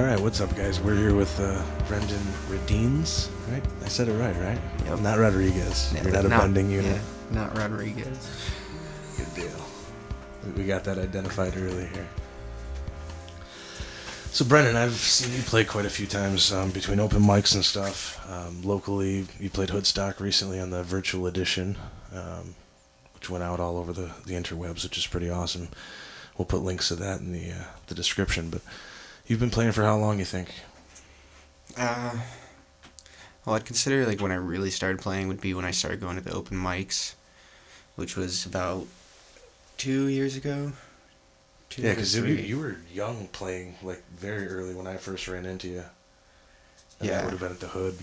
All right, what's up, guys? We're here with uh, Brendan Raduenz, right? I said it right, right? Yep. Not Rodriguez. Yeah, You're not a bending unit. Yeah, not Rodriguez. Good deal. We got that identified early here. So, Brendan, I've seen you play quite a few times um, between open mics and stuff. Um, locally, you played Hoodstock recently on the virtual edition, um, which went out all over the, the interwebs, which is pretty awesome. We'll put links to that in the uh, the description. But you've been playing for how long? You think? Uh, well, I'd consider like when I really started playing would be when I started going to the open mics, which was about two years ago. Two Yeah, because you, you were young playing like very early when I first ran into you. And Yeah. would have been at the Hood.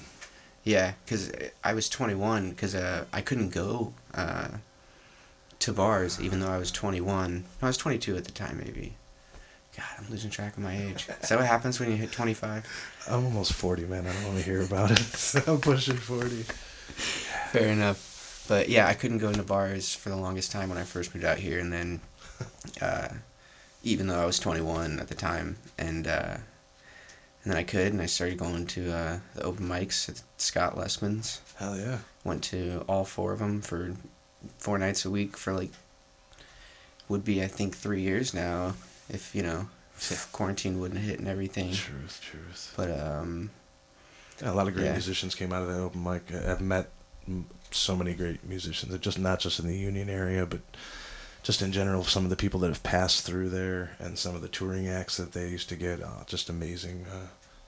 Yeah, because I was 21 because uh, I couldn't go uh, to bars even though I was 21. No, I was 22 at the time, maybe. God, I'm losing track of my age. Is that what happens when you hit 25? I'm almost 40, man. I don't want to hear about it. I'm pushing 40. Fair enough. But yeah, I couldn't go into bars for the longest time when I first moved out here, and then, uh, even though I was 21 at the time, and uh, and then I could, and I started going to uh, the open mics at Scott Lessman's. Hell yeah. Went to all four of them for four nights a week for like would be I think three years now, if you know if quarantine wouldn't hit and everything. Truth, truth. But um, Yeah, a lot of great Yeah. musicians came out of that open mic. I've met so many great musicians, They're just not just in the Union area, but just in general. Some of the people that have passed through there, and some of the touring acts that they used to get. Uh, just amazing, uh,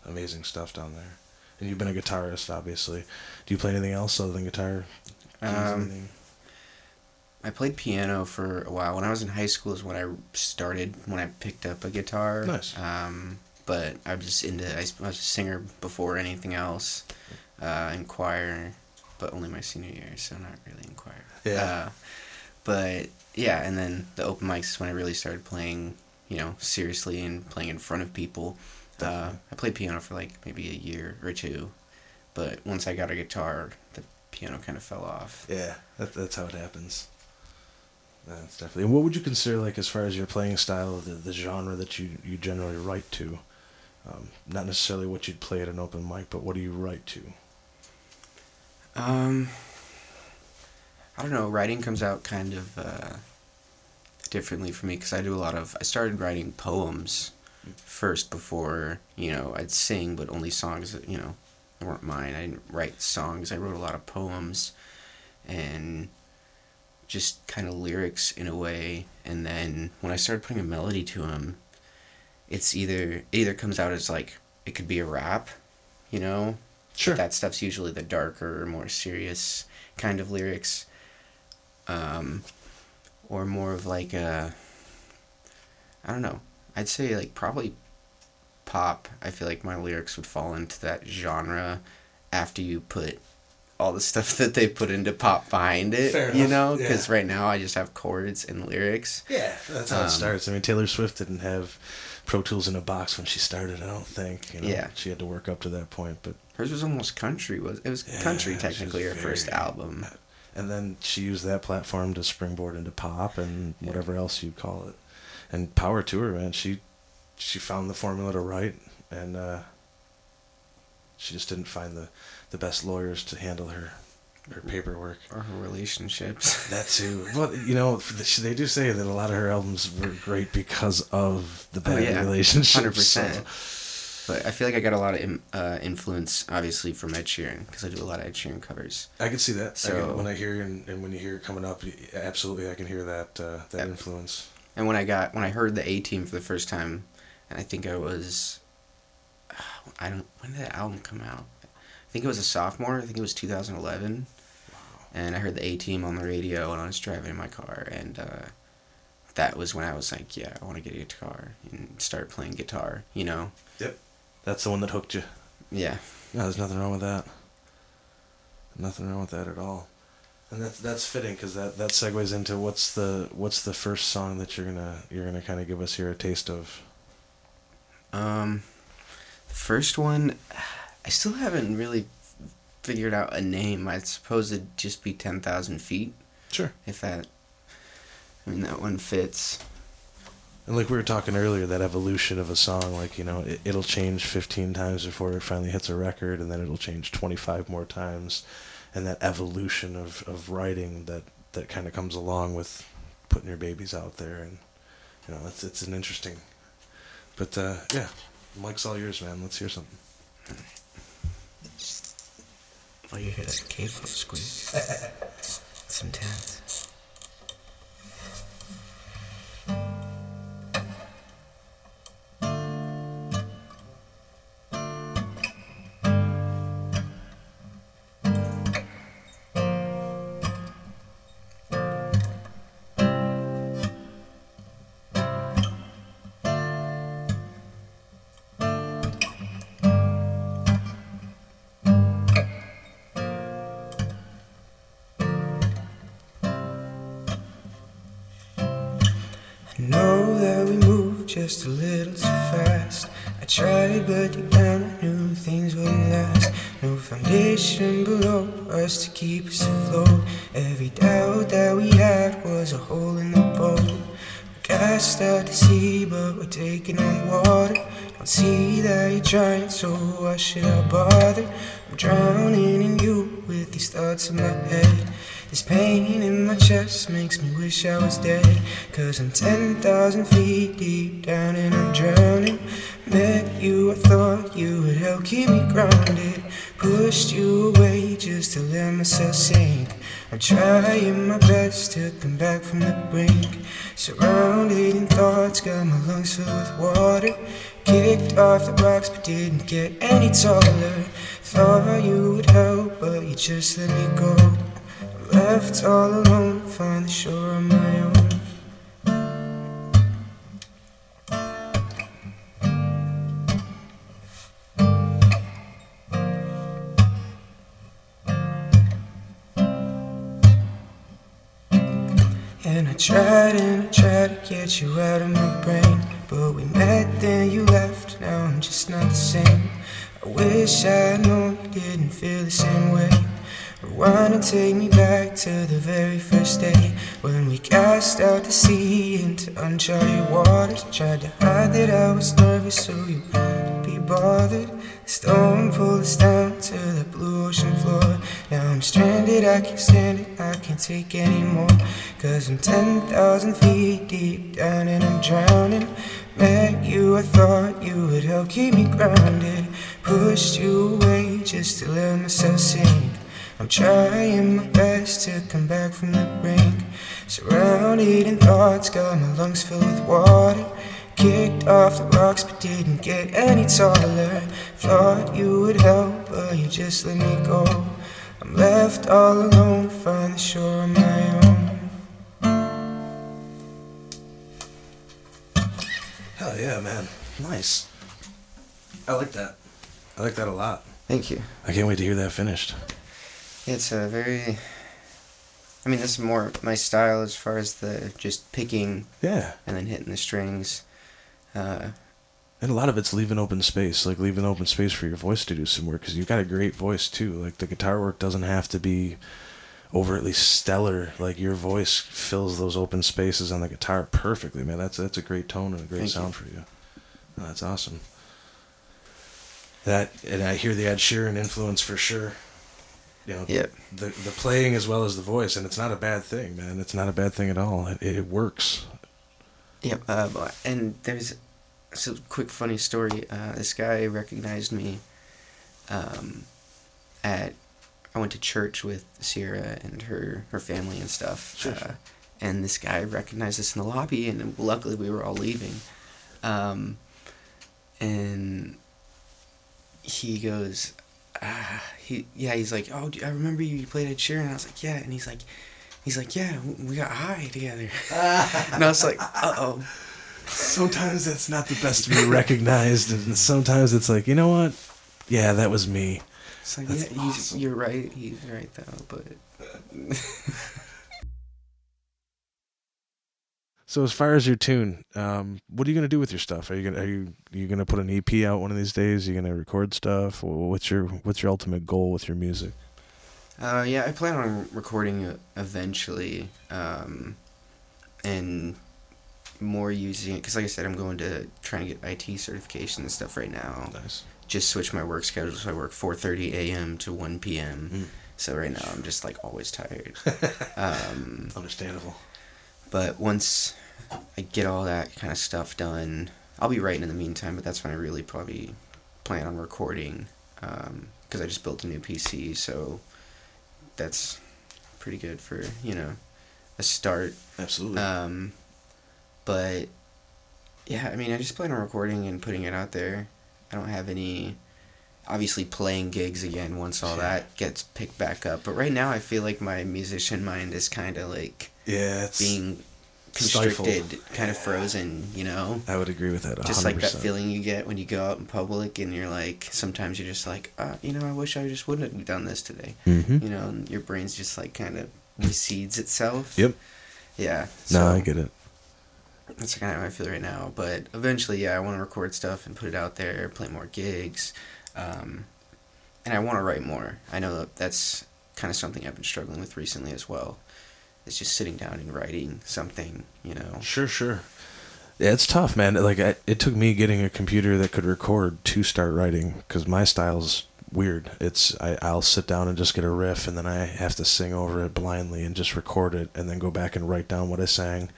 amazing stuff down there. And you've been a guitarist, obviously. Do you play anything else other than guitar? Um? I played piano for a while. When I was in high school is when I started when I picked up a guitar. Nice. Um, but I was just into. I was a singer before anything else, uh, in choir, but only my senior year, so not really in choir. Yeah. Uh, but yeah, and then the open mics is when I really started playing, you know, seriously and playing in front of people. Uh, I played piano for like maybe a year or two, but once I got a guitar, the piano kind of fell off. Yeah, that, that's how it happens. That's definitely. And what would you consider like as far as your playing style, the, the genre that you, you generally write to? Um, not necessarily what you'd play at an open mic, but what do you write to? Um, I don't know. Writing comes out kind of uh, differently for me because I do a lot of. I started writing poems first before you know I'd sing, but only songs that you know weren't mine. I didn't write songs. I wrote a lot of poems, and just kind of lyrics in a way. And then when I started putting a melody to them, it's either it either comes out as like it could be a rap, you know, Sure. that stuff's usually the darker, more serious kind of lyrics, um, or more of like a. I don't know. I'd say like probably pop. I feel like my lyrics would fall into that genre after you put all the stuff that they put into pop behind it. Fair you enough, know, because yeah. right now I just have chords and lyrics. yeah, that's how it Um, starts. I mean, Taylor Swift didn't have Pro Tools in a box when she started. I don't think. You know, Yeah. She had to work up to that point, but Hers was almost country. Was it was country Yeah, was technically her first album. and then she used that platform to springboard into pop and whatever else you call it. And power to her, man. She she found the formula to write, and uh, she just didn't find the the best lawyers to handle her her paperwork. Or her relationships. That too. Well, you know, they do say that a lot of her albums were great because of the bad Oh, yeah. relationships. Hundred so- percent. But I feel like I got a lot of uh, influence, obviously, from Ed Sheeran because I do a lot of Ed Sheeran covers. I can see that. I So- can, when I hear and, and when you hear it coming up, absolutely, I can hear that uh, that Yep. influence. And when I got when I heard the A Team for the first time, and I think I was, I don't when did that album come out? I think it was a sophomore. I think it was 2011. And I heard the A Team on the radio when I was driving in my car, and uh, that was when I was like, yeah, I want to get a guitar and start playing guitar. You know? Yep. That's the one that hooked you. Yeah. No, there's nothing wrong with that. Nothing wrong with that at all. And that's that's fitting because that, that segues into what's the what's the first song that you're gonna you're gonna kind of give us here a taste of. Um, the first one, I still haven't really figured out a name. I suppose it'd just be ten thousand feet, Sure. if that. I mean, that one fits. And like we were talking earlier, that evolution of a song, like you know, it, it'll change 15 times before it finally hits a record, and then it'll change 25 more times, and that evolution of, of writing that that kind of comes along with putting your babies out there, and you know, it's it's an interesting. But uh, yeah, Mike's all yours, man. Let's hear something. Oh, you hear that K-pop squeak? it's intense. Foundation below us to keep us afloat. Every doubt that we had was a hole in the boat. We cast out to sea, but we're taking on water. Don't see that you're trying, so why should I bother? I'm drowning in you with these thoughts in my head. This pain in my chest makes me wish I was dead. Cause I'm 10,000 feet deep down and I'm drowning. Met you, I thought you would help keep me grounded. Pushed you away just to let myself sink. I'm trying my best to come back from the brink. Surrounded in thoughts, got my lungs filled with water. Kicked off the rocks, but didn't get any taller. Thought you would help, but you just let me go. Left all alone, find the shore on my own. And I tried and I tried to get you out of my brain. But we met, then you left, now I'm just not the same. I wish I known you didn't feel the same way. Rewind and take me back to the very first day when we cast out to sea into uncharted waters. Tried to hide that I was nervous so you bothered. Storm pulled us down to the blue ocean floor. Now I'm stranded, I can't stand it, I can't take anymore. Cause I'm 10,000 feet deep down and I'm drowning. Met you, I thought you would help keep me grounded. Pushed you away just to let myself sink. I'm trying my best to come back from the brink. Surrounded in thoughts, got my lungs filled with water. Kicked off the rocks, but didn't get any taller. Thought you would help, but you just let me go. I'm left all alone, find the shore on my own. Hell yeah, man. Nice. I like that. I like that a lot. Thank you. I can't wait to hear that finished. It's a very. I mean, this is more my style as far as the just picking Yeah. and then hitting the strings. Uh, And a lot of it's leaving open space, like leaving open space for your voice to do some work, because you've got a great voice too. Like the guitar work doesn't have to be overtly stellar. Like your voice fills those open spaces on the guitar perfectly, man. That's that's a great tone and a great Thank sound for you. Oh, that's awesome. That and I hear the Ed Sheeran influence for sure. You know, Yep. the the playing as well as the voice, and it's not a bad thing, man. It's not a bad thing at all. It, it works. Yep. Uh, and there's a quick funny story. Uh, this guy recognized me um, at I went to church with Sierra and her her family and stuff. Sure, uh. And this guy recognized us in the lobby, and luckily we were all leaving. Um, and he goes, ah, he yeah, he's like, oh, I remember you played at Sheeran. And I was like, yeah, and he's like, he's like, yeah, we got high together. and I was like, uh oh. Sometimes that's not the best to be recognized, and sometimes it's like, you know what? Yeah, that was me. It's like, That's yeah, he's, awesome. you're right. He's right though, but So as far as your tune, um, what are you gonna do with your stuff? Are you gonna are you you gonna put an EP out one of these days? Are you gonna record stuff? What's your what's your ultimate goal with your music? Uh, yeah, I plan on recording eventually, um, and more using it because, like I said, I'm going to trying to get IT certification and stuff right now. Nice. Just switch my work schedule, so I work 4:30 a.m. to 1 p.m. Mm. So right now I'm just like always tired. um, Understandable. but once I get all that kind of stuff done, I'll be writing in the meantime. But that's when I really probably plan on recording because I just built a new PC, so that's pretty good for you know a start. Absolutely. Um, but yeah, I mean, I just plan on recording and putting it out there. I don't have any, obviously, playing gigs again once all that gets picked back up. But right now, I feel like my musician mind is kind of like yeah, it's. being stifled. constricted, kind of frozen, you know? I would agree with that. 100%. Just like that feeling you get when you go out in public and you're like, sometimes you're just like, uh, you know, I wish I just wouldn't have done this today. Mm-hmm. You know, and your brain's just like kind of recedes itself. Yep. Yeah. No, I get it. that's kind of how I feel right now. But eventually, yeah, I want to record stuff and put it out there, play more gigs, um, and I want to write more. I know that that's kind of something I've been struggling with recently as well. It's just sitting down and writing something, you know. Sure, sure. Yeah, it's tough, man. Like, I, it took me getting a computer that could record to start writing because my style's weird. It's I, I'll sit down and just get a riff, and then I have to sing over it blindly and just record it, and then go back and write down what I sang,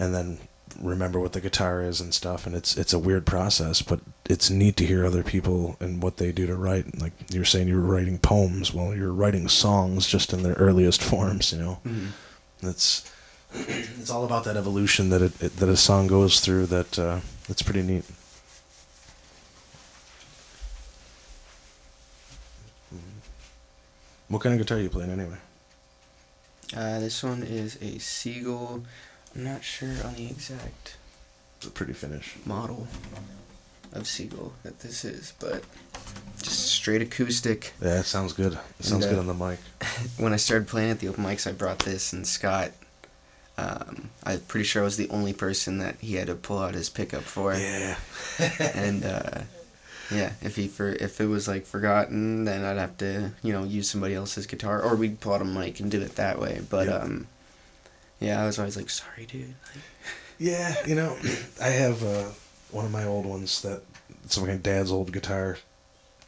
and then remember what the guitar is and stuff. And it's it's a weird process, but it's neat to hear other people and what they do to write. Like you're saying, you're writing poems. Well, you're writing songs just in their earliest forms. You know. Mhm. It's it's all about that evolution that it, it that a song goes through. That uh, it's pretty neat. Mhm. What kind of guitar are you playing anyway? Uh, this one is a Seagull. I'm not sure on the exact It's a pretty finish. model of Seagull that this is, but just straight acoustic. Yeah, it sounds good. It sounds And, good uh, on the mic. when I started playing at the open mics, I brought this, and Scott, um, I'm pretty sure I was the only person that he had to pull out his pickup for. Yeah. And uh, yeah, if he for if it was like forgotten, then I'd have to you know use somebody else's guitar, or we'd pull out a mic and do it that way. But Yeah. um, yeah, I was always like, sorry, dude. Like, Yeah, you know, I have uh, one of my old ones that it's my dad's old guitar.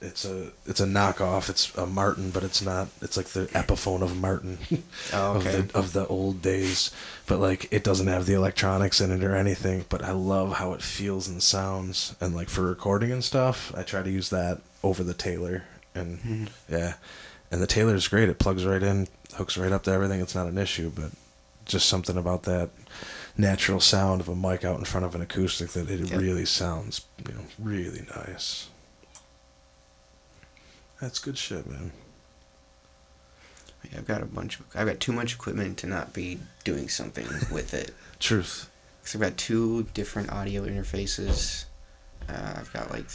It's a it's a knockoff. It's a Martin, but it's not. It's like the Epiphone of Martin oh, okay. of the of the old days. But like it doesn't have the electronics in it or anything. But I love how it feels and sounds. And like for recording and stuff, I try to use that over the Taylor. And Mhm. yeah, and the Taylor is great. It plugs right in, hooks right up to everything. It's not an issue. But just something about that natural sound of a mic out in front of an acoustic that it Yep. really sounds, you know, really nice. That's good shit, man. Yeah, I've got a bunch of. I've got too much equipment to not be doing something with it. Truth. Cause I've got two different audio interfaces. Uh, I've got like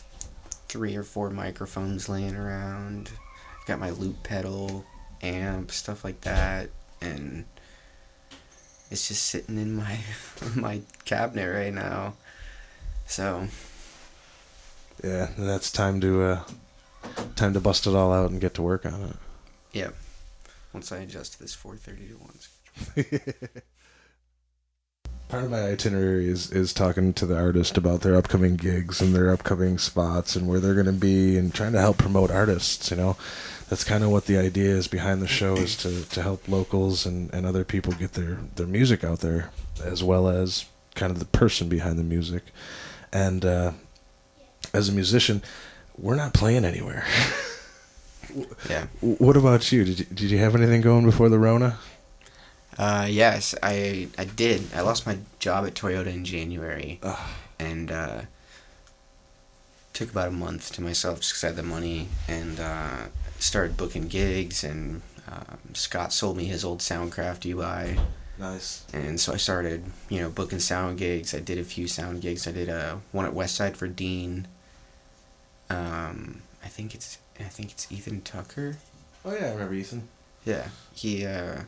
three or four microphones laying around. I've got my loop pedal, amp, stuff like that, and it's just sitting in my my cabinet right now. So Yeah, that's time to uh time to bust it all out and get to work on it. yeah, once I adjust this four thirty to one. Part of my itinerary is, is talking to the artist about their upcoming gigs and their upcoming spots and where they're going to be and trying to help promote artists, you know. That's kind of what the idea is behind the show is to, to help locals and, and other people get their, their music out there as well as kind of the person behind the music. And uh, as a musician, we're not playing anywhere. Yeah. what about you? Did you, did you have anything going before the Rona? Uh, yes, I I did. I lost my job at Toyota in January. Ugh. and uh, took about a month to myself just 'cause I had the money and uh, started booking gigs and um, Scott sold me his old Soundcraft UI Nice. and so I started you know booking sound gigs I did a few sound gigs I did a one at Westside for Dean um, I think it's I think it's Ethan Tucker Oh yeah, I remember Ethan. yeah he uh,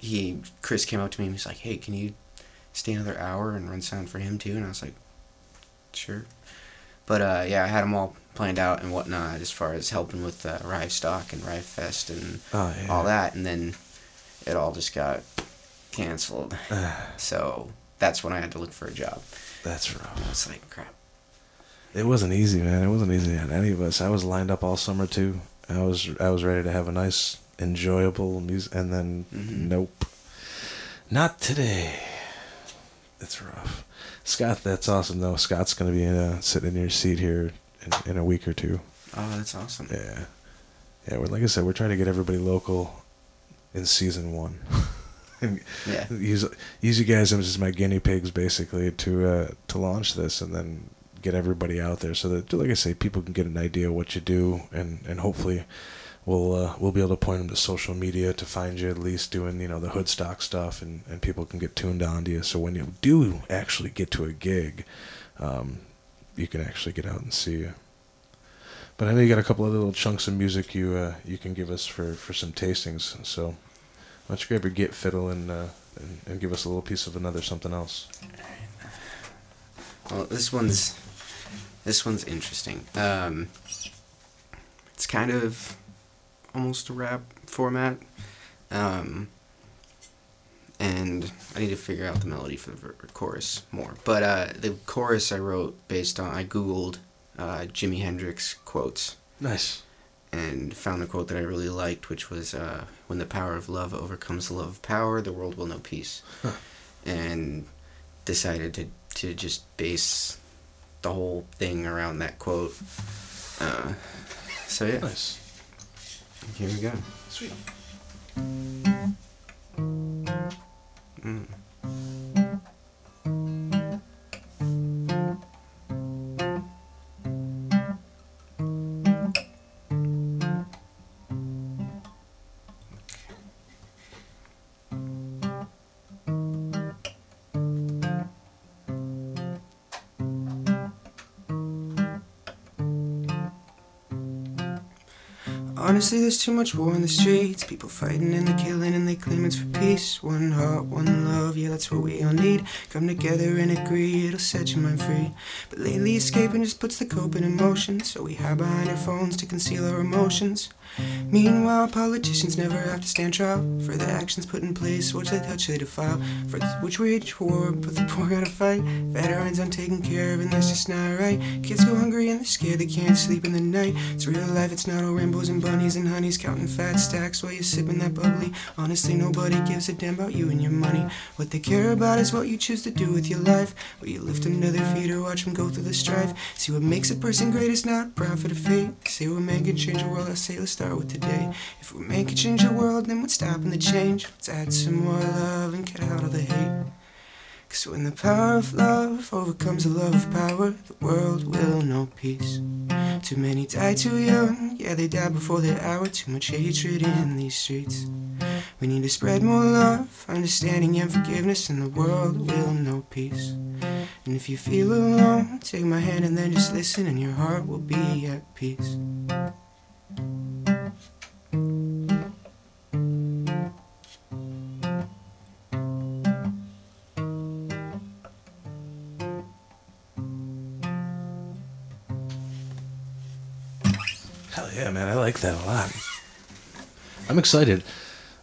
he Chris came up to me and he's like hey can you stay another hour and run sound for him too and I was like sure but uh, yeah I had them all planned out and whatnot as far as helping with uh, Rive Stock and Rive Fest and Oh yeah. all that and then it all just got canceled so that's when I had to look for a job. That's rough. And it's like crap. It wasn't easy, man. It wasn't easy on any of us. I was lined up all summer too. I was I was ready to have a nice, enjoyable music, and then Mhm. nope, not today. It's rough. Scott, that's awesome though. Scott's gonna be in a, sitting in your seat here in, in a week or two. Oh, that's awesome. Yeah, yeah. We're like I said, we're trying to get everybody local in season one. and Yeah. use use you guys as my guinea pigs basically to uh, to launch this and then get everybody out there so that like I say people can get an idea of what you do and and hopefully we'll uh, we'll be able to point them to social media to find you at least doing you know the hoodstock stuff and and people can get tuned on to you so when you do actually get to a gig um, you can actually get out and see you but I know you got a couple of little chunks of music you uh, you can give us for, for some tastings so why don't you grab your git fiddle and, uh, and and give us a little piece of another something else? Well, this one's this one's interesting. Um, it's kind of almost a rap format, um, and I need to figure out the melody for the chorus more. But uh, the chorus I wrote based on I googled uh, Jimi Hendrix quotes Nice. and found a quote that I really liked, which was uh, "When the power of love overcomes the love of power, the world will know peace." Huh. And decided to to just base the whole thing around that quote. Uh, so yeah, Nice. Here we go. Sweet. Honestly, there's too much war in the streets. People fighting and they killing and they claim it's for peace. One heart, one love, yeah, that's what we all need. Come together and agree, it'll set your mind free. But lately, escaping just puts the coping in motion. So we hide behind our phones to conceal our emotions. Meanwhile, politicians never have to stand trial for the actions put in place, which they touch, they defile. For which we wage war, but the poor gotta fight. Veterans untaken care of, and that's just not right. Kids go hungry and they're scared, they can't sleep in the night. It's real life, it's not all rainbows and bunnies and honeys counting fat stacks while you're sipping that bubbly. Honestly, nobody gives a damn about you and your money. What they care about is what you choose to do with your life. Will you lift them to feet or watch them go through the strife? See what makes a person great is not profit or fate. Say what man can change the world, I say let's start with today. If we make a change the world, then what's stopping the change? Let's add some more love and get out all the hate. Cause when the power of love overcomes the love of power, the world will know peace. Too many die too young, yeah, they die before their hour. Too much hatred in these streets. We need to spread more love, understanding, and forgiveness, and the world will know peace. And if you feel alone, take my hand and then just listen, and your heart will be at peace. Hell yeah, man! I like that a lot. I'm excited.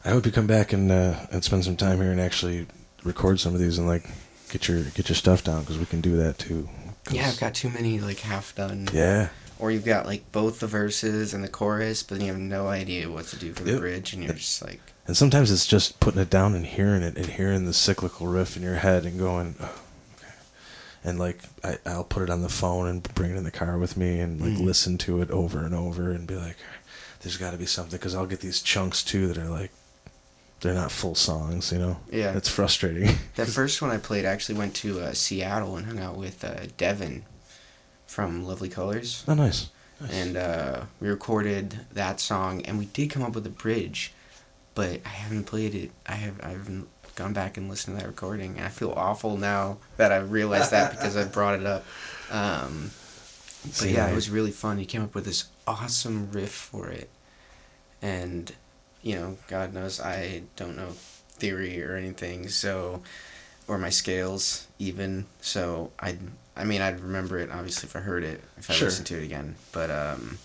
I hope you come back and uh, and spend some time here and actually record some of these and like get your get your stuff down because we can do that too. Yeah, I've got too many like half done. Yeah. Or you've got like both the verses and the chorus, but then you have no idea what to do for the Yep. bridge, and you're just like, And sometimes it's just putting it down and hearing it and hearing the cyclical riff in your head and going, oh, okay. And like I, I'll put it on the phone and bring it in the car with me and like Mhm. listen to it over and over and be like, there's got to be something because I'll get these chunks too that are like, they're not full songs, you know. yeah. It's frustrating. That first one I played, I actually went to uh, Seattle and hung out with uh, Devin from Lovely Colors. oh, nice. nice. and uh, we recorded that song, and we did come up with a bridge, but I haven't played it. I have I haven't gone back and listened to that recording, and I feel awful now that I've realized that because I brought it up. Um, but See, yeah, it was really fun. He came up with this awesome riff for it, and you know, God knows I don't know theory or anything, so or my scales even. So I, I mean, I'd remember it obviously if I heard it, if I Sure. listened to it again. But um,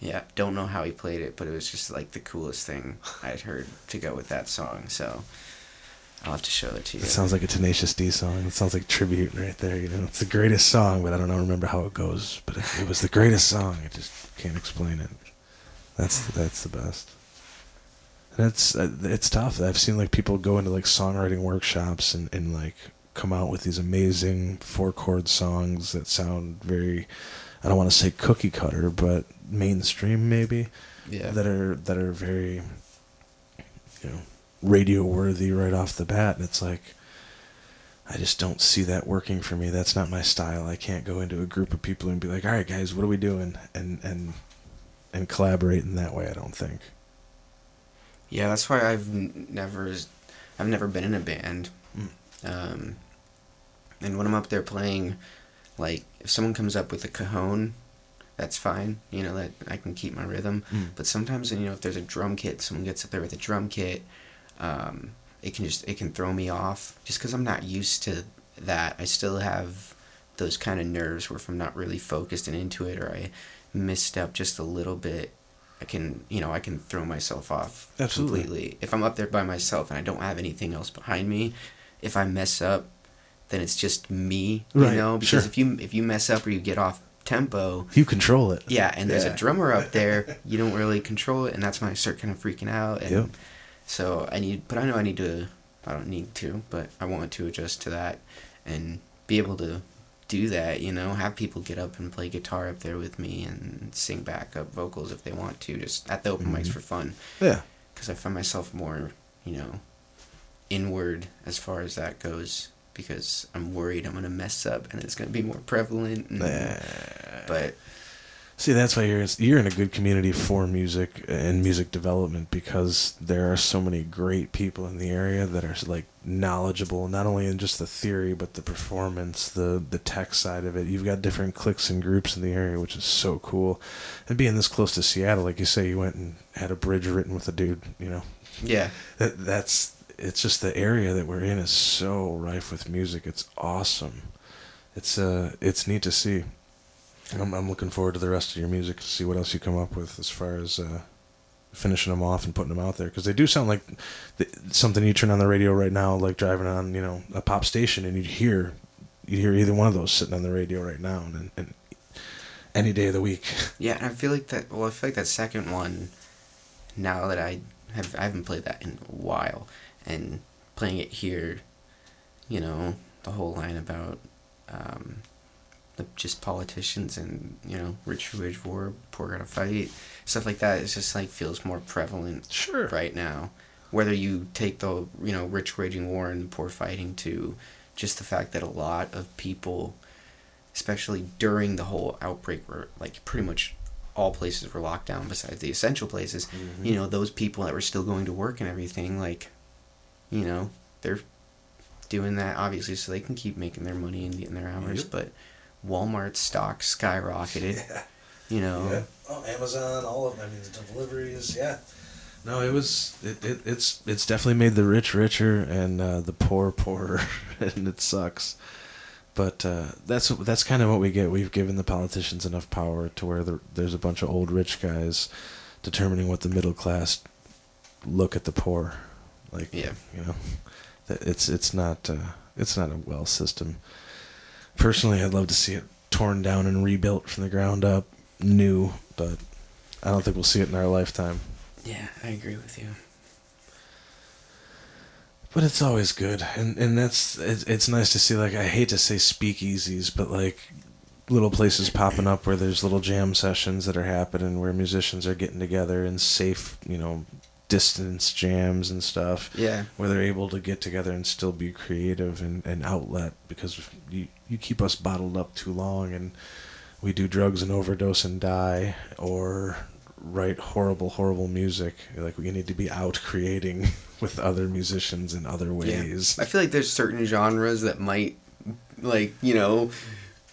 yeah, don't know how he played it, but it was just like the coolest thing I'd heard to go with that song. So I'll have to show it to you. It sounds like a Tenacious D song. It sounds like tribute right there. You know, it's the greatest song, but I don't know, remember how it goes. But it, it was the greatest song. I just can't explain it. That's that's the best. And it's uh, it's tough. I've seen like people go into like songwriting workshops and and like come out with these amazing four chord songs that sound very I don't want to say cookie cutter, but mainstream maybe yeah. that are that are very you know radio worthy right off the bat and it's like I just don't see that working for me. That's not my style. I can't go into a group of people and be like, "All right, guys, what are we doing?" and and and collaborate in that way. I don't think. Yeah, that's why I've never, I've never been in a band. Um, and when I'm up there playing, like if someone comes up with a cajon, that's fine. You know that I can keep my rhythm. Mm. But sometimes, you know, if there's a drum kit, someone gets up there with a drum kit, um, it can just it can throw me off just because I'm not used to that. I still have those kind of nerves where if I'm not really focused and into it, or I missed up just a little bit, I can you know I can throw myself off Absolutely. completely. If I'm up there by myself and I don't have anything else behind me, if I mess up, then it's just me. You Right, know, because sure. if you if you mess up or you get off tempo, You control it. yeah, and there's Yeah. a drummer up there, you don't really control it, and that's when I start kind of freaking out. And Yep. so I need, but I know I need to. I don't need to, but I want to adjust to that and be able to do that. You know, have people get up and play guitar up there with me and sing backup vocals if they want to, just at the open mics Mhm. for fun. Yeah. Because I find myself more, you know, inward as far as that goes. Because I'm worried I'm gonna mess up and it's gonna be more prevalent. And, Nah. But See, that's why you're you're in a good community for music and music development because there are so many great people in the area that are like knowledgeable not only in just the theory but the performance, the the tech side of it. You've got different cliques and groups in the area, which is so cool. And being this close to Seattle, like you say, you went and had a bridge written with a dude. You know, yeah, that that's it's just the area that we're in is so rife with music. It's awesome. It's uh it's neat to see. I'm I'm looking forward to the rest of your music to see what else you come up with as far as uh, finishing them off and putting them out there because they do sound like the, something you turn on the radio right now, like driving on you know a pop station and you'd hear you would hear either one of those sitting on the radio right now and, and any day of the week. Yeah, and I feel like that. Well, I feel like that second one. Now that I have, I haven't played that in a while, and playing it here, you know, the whole line about, um, the just politicians and you know, rich wage war, poor gotta fight, stuff like that. It's just like feels more prevalent Sure. right now. Whether you take the you know rich waging war and poor fighting to just the fact that a lot of people, especially during the whole outbreak, were like pretty much all places were locked down besides the essential places. Mhm. You know those people that were still going to work and everything, like, you know, they're doing that obviously so they can keep making their money and getting their hours. Yep. But Walmart stock skyrocketed. Yeah. You know. Yeah. Oh, Amazon, all of them. I mean, the deliveries. Yeah. No, it was. It, it it's it's definitely made the rich richer and uh, the poor poorer, and it sucks. But uh, that's that's kind of what we get. We've given the politicians enough power to where the, there's a bunch of old rich guys determining what the middle class look at the poor. Like Yeah. you know, it's it's not uh, it's not a well system. Personally, I'd love to see it torn down and rebuilt from the ground up, new, but I don't think we'll see it in our lifetime. Yeah, I agree with you. But it's always good, and and that's it's, it's nice to see. Like I hate to say speakeasies, but like little places popping up where there's little jam sessions that are happening where musicians are getting together in safe, you know, distance jams and stuff. Yeah. where they're able to get together and still be creative and, and outlet because you, you keep us bottled up too long and we do drugs and overdose and die or write horrible horrible music like we need to be out creating with other musicians in other ways I feel like there's certain genres that might, like, you know,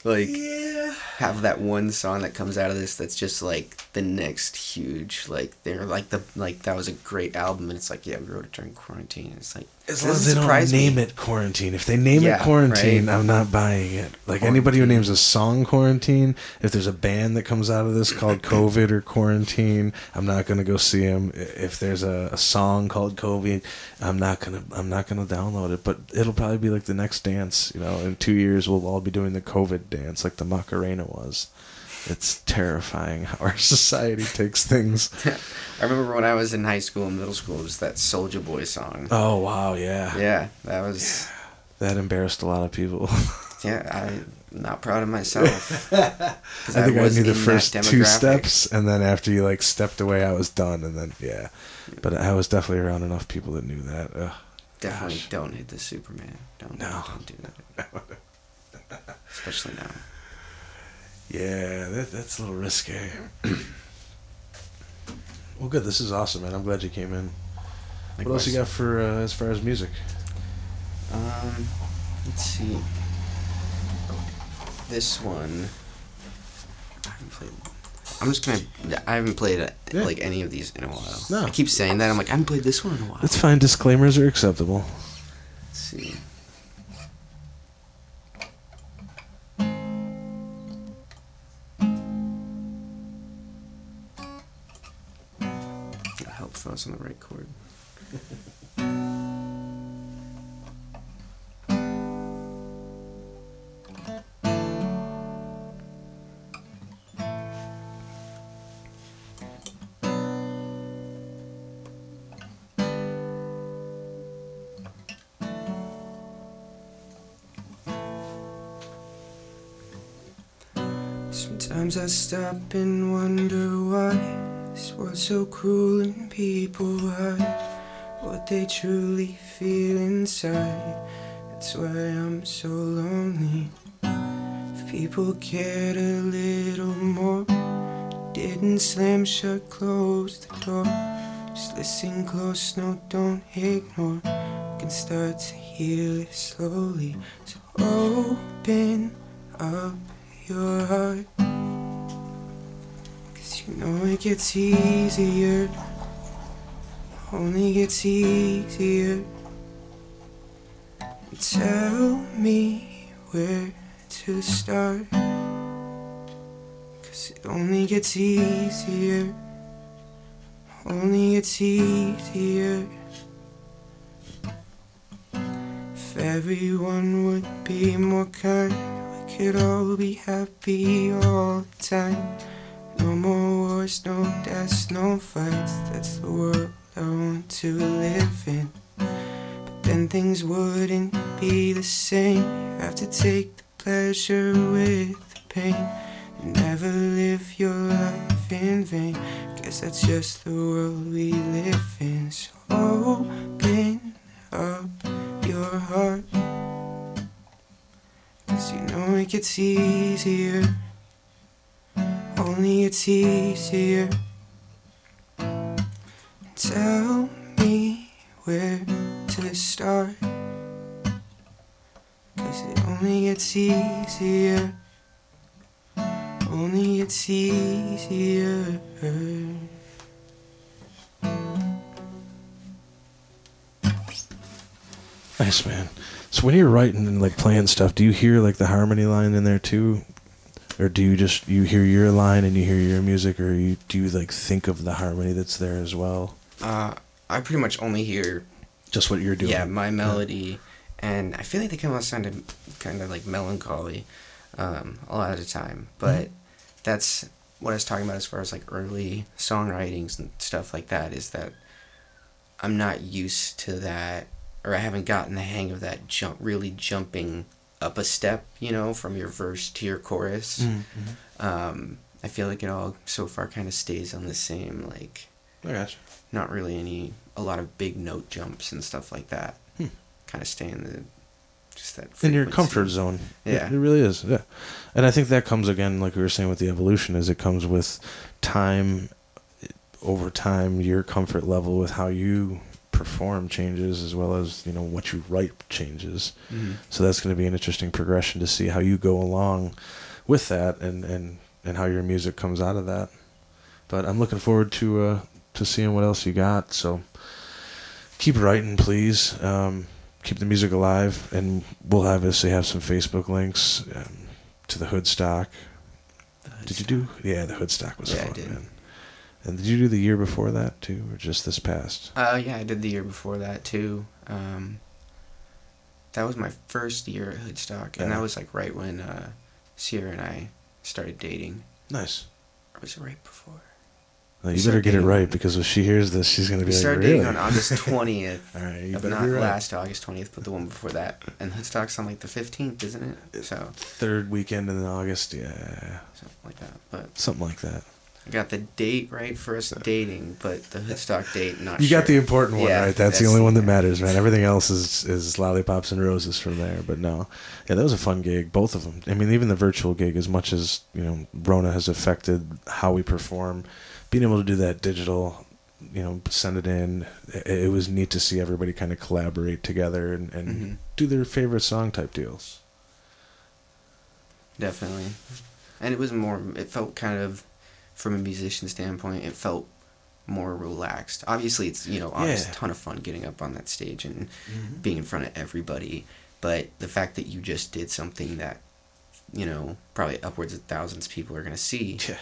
like yeah have that one song that comes out of this that's just like the next huge. Like they're like the like that was a great album, and it's like yeah, we wrote it during quarantine. And it's like As long as they don't surprise me. name it quarantine. If they name Yeah, it quarantine, right. I'm not buying it. Like anybody who names a song quarantine, if there's a band that comes out of this called COVID or quarantine, I'm not gonna go see them. If there's a, a song called COVID, I'm not gonna I'm not gonna download it. But it'll probably be like the next dance. You know, in two years we'll all be doing the COVID dance like the Macarena was. It's terrifying how our society takes things. I remember when I was in high school and middle school, it was that Soldier Boy song. Oh wow, yeah. Yeah, that was. That embarrassed a lot of people. Yeah, I'm not proud of myself. I think I, was knew the first two steps, and then after you like stepped away, I was done, and then yeah. But I was definitely around enough people that knew that. Ugh. Definitely Gosh. don't hit the Superman. Don't, No. don't do that. Especially now. Yeah, that, that's a little risky. well, good. This is awesome, man. I'm glad you came in. What else you got for uh, as far as music? Um, let's see. This one. I haven't played. I'm just gonna. I haven't played uh, Yeah. like any of these in a while. No. I keep saying that. I'm like, I haven't played this one in a while. That's fine. Disclaimers are acceptable. Let's see. I on the right chord. Sometimes I stop and wonder why world's so cruel and people hide what they truly feel inside. That's why I'm so lonely. If people cared a little more, didn't slam shut, close the door. Just listen close, no, don't ignore. We can start to heal it slowly. So open up your heart. You know it gets easier. Only gets easier. Tell me where to start. Cause it only gets easier. Only gets easier. If everyone would be more kind, we could all be happy all the time. No wars, no deaths, no fights. That's the world I want to live in. But then things wouldn't be the same. You have to take the pleasure with the pain. And never live your life in vain. Guess that's just the world we live in. So open up your heart. Cause you know it gets easier. Only it's easier. Tell me where to start. Cause it only gets easier. Only it's easier. Nice man. So when you're writing and like playing stuff, do you hear like the harmony line in there too, or do you just you hear your line and you hear your music, or you do you like think of the harmony that's there as well? Uh, I pretty much only hear Just what you're doing. Yeah, my melody, and I feel like they come out sounding kind of like melancholy um, a lot of the time. But that's what I was talking about as far as like early songwritings and stuff like that. Is that I'm not used to that, or I haven't gotten the hang of that jump, really jumping up a step, you know, from your verse to your chorus. Mm-hmm. Um, I feel like it all so far kind of stays on the same like not really any a lot of big note jumps and stuff like that. Hmm. Kind of stay in the just that in your comfort zone. Yeah. It, it really is. Yeah. And I think that comes again, like we were saying with the evolution, is it comes with time over time, your comfort level with how you perform changes as well as, you know, what you write changes. Mhm. So that's going to be an interesting progression to see how you go along with that and, and, and how your music comes out of that. But I'm looking forward to uh, to seeing what else you got. So keep writing, please. Um, keep the music alive, and we'll obviously have some Facebook links um, to the Hoodstock. Did you do? Yeah, the Hoodstock was Yeah, fun, man. And did you do the year before that too, or just this past? Uh, yeah, I did the year before that too. Um, that was my first year at Hoodstock, and Yeah. that was like right when uh, Sierra and I started dating. Nice. Or was it right before? You better get it right because if she hears this, she's gonna be We like, started really? dating on August twentieth. All right, you better not be right. last August twentieth, but the one before that. And Hoodstock's on like the fifteenth, isn't it? So Third weekend in August, yeah, something like that. But something like that. I got the date right for us dating, but the Hoodstock date not. You got the important one Yeah, right. That's, the only one that matters, man. Everything else is is lollipops and roses from there. But no, yeah, that was a fun gig. Both of them. I mean, even the virtual gig, as much as you know, Rona has affected how we perform. Being able to do that digital, you know, send it in. It, it was neat to see everybody kind of collaborate together and, and Mhm. do their favorite song type deals. Definitely. And it was more, it felt kind of, from a musician standpoint, it felt more relaxed. Obviously, it's, you know, obviously Yeah. a ton of fun getting up on that stage and being in front of everybody. But the fact that you just did something that, you know, probably upwards of thousands of people are going to see, Yeah.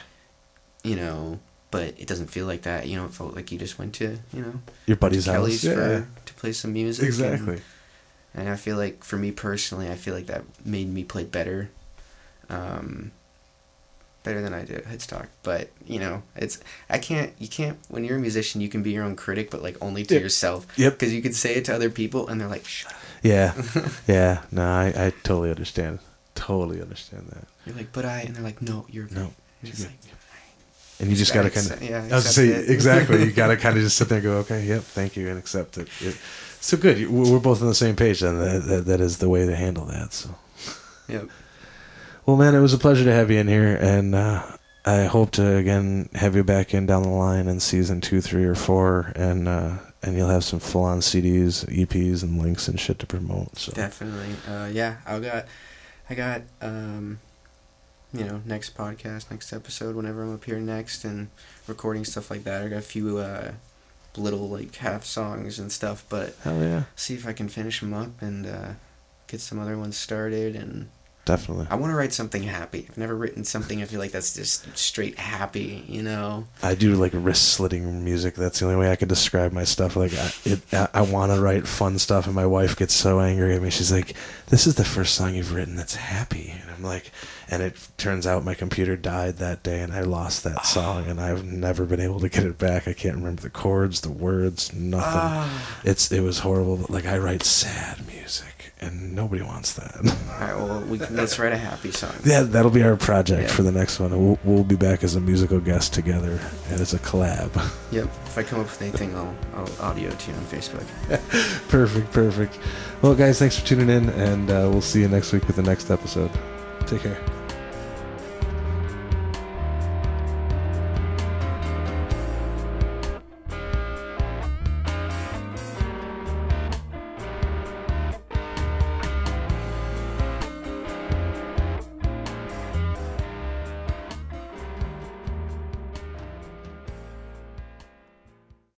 you know, but it doesn't feel like that. You know, it felt like you just went to, you know, Your buddy's to house. Yeah. for, to play some music. and- Exactly. and I feel like for me personally, I feel like that made me play better, um, better than I did at Headstock. But you know, it's I can't you can't when you're a musician you can be your own critic, but like only to Yep. yourself. Yep. Because you can say it to other people and they're like, shut up. Yeah. yeah. No, I, I totally understand. Totally understand that. You're like, but I and they're like, no, you're No. You're like, And you just gotta kind of. yeah, I was say it. exactly. You gotta kind of just sit there and go, okay, yep, thank you, and accept it. it so good. We're we're both on the same page, and That, that, that is the way to handle that. So, Yep. Well, man, it was a pleasure to have you in here, and uh, I hope to again have you back in down the line in season two, three, or four, and uh, and you'll have some full on CDs, EPs, and links and shit to promote. So, Definitely. Uh, yeah, I got, I got, um, you know, next podcast, next episode, whenever I'm up here next, and recording stuff like that. I got a few uh, little like half songs and stuff, but hell yeah, see if I can finish them up and uh, get some other ones started. And definitely. I want to write something happy. I've never written something I feel like that's just straight happy. You know. I do like wrist slitting music. That's the only way I could describe my stuff. Like I, it, I, I want to write fun stuff, and my wife gets so angry at me. She's like, "This is the first song you've written that's happy," and I'm like, and it turns out my computer died that day, and I lost that song, and I've never been able to get it back. I can't remember the chords, the words, nothing. Ah. It's it was horrible. But like I write sad music, and nobody wants that. All right. Well, we can, let's write a happy song. Yeah, that'll be our project Yeah. for the next one. We'll, we'll be back as a musical guest together, and it's a collab. Yep. If I come up with anything, I'll, I'll audio to you on Facebook. perfect, perfect. Well, guys, thanks for tuning in, and uh, we'll see you next week with the next episode. Take care.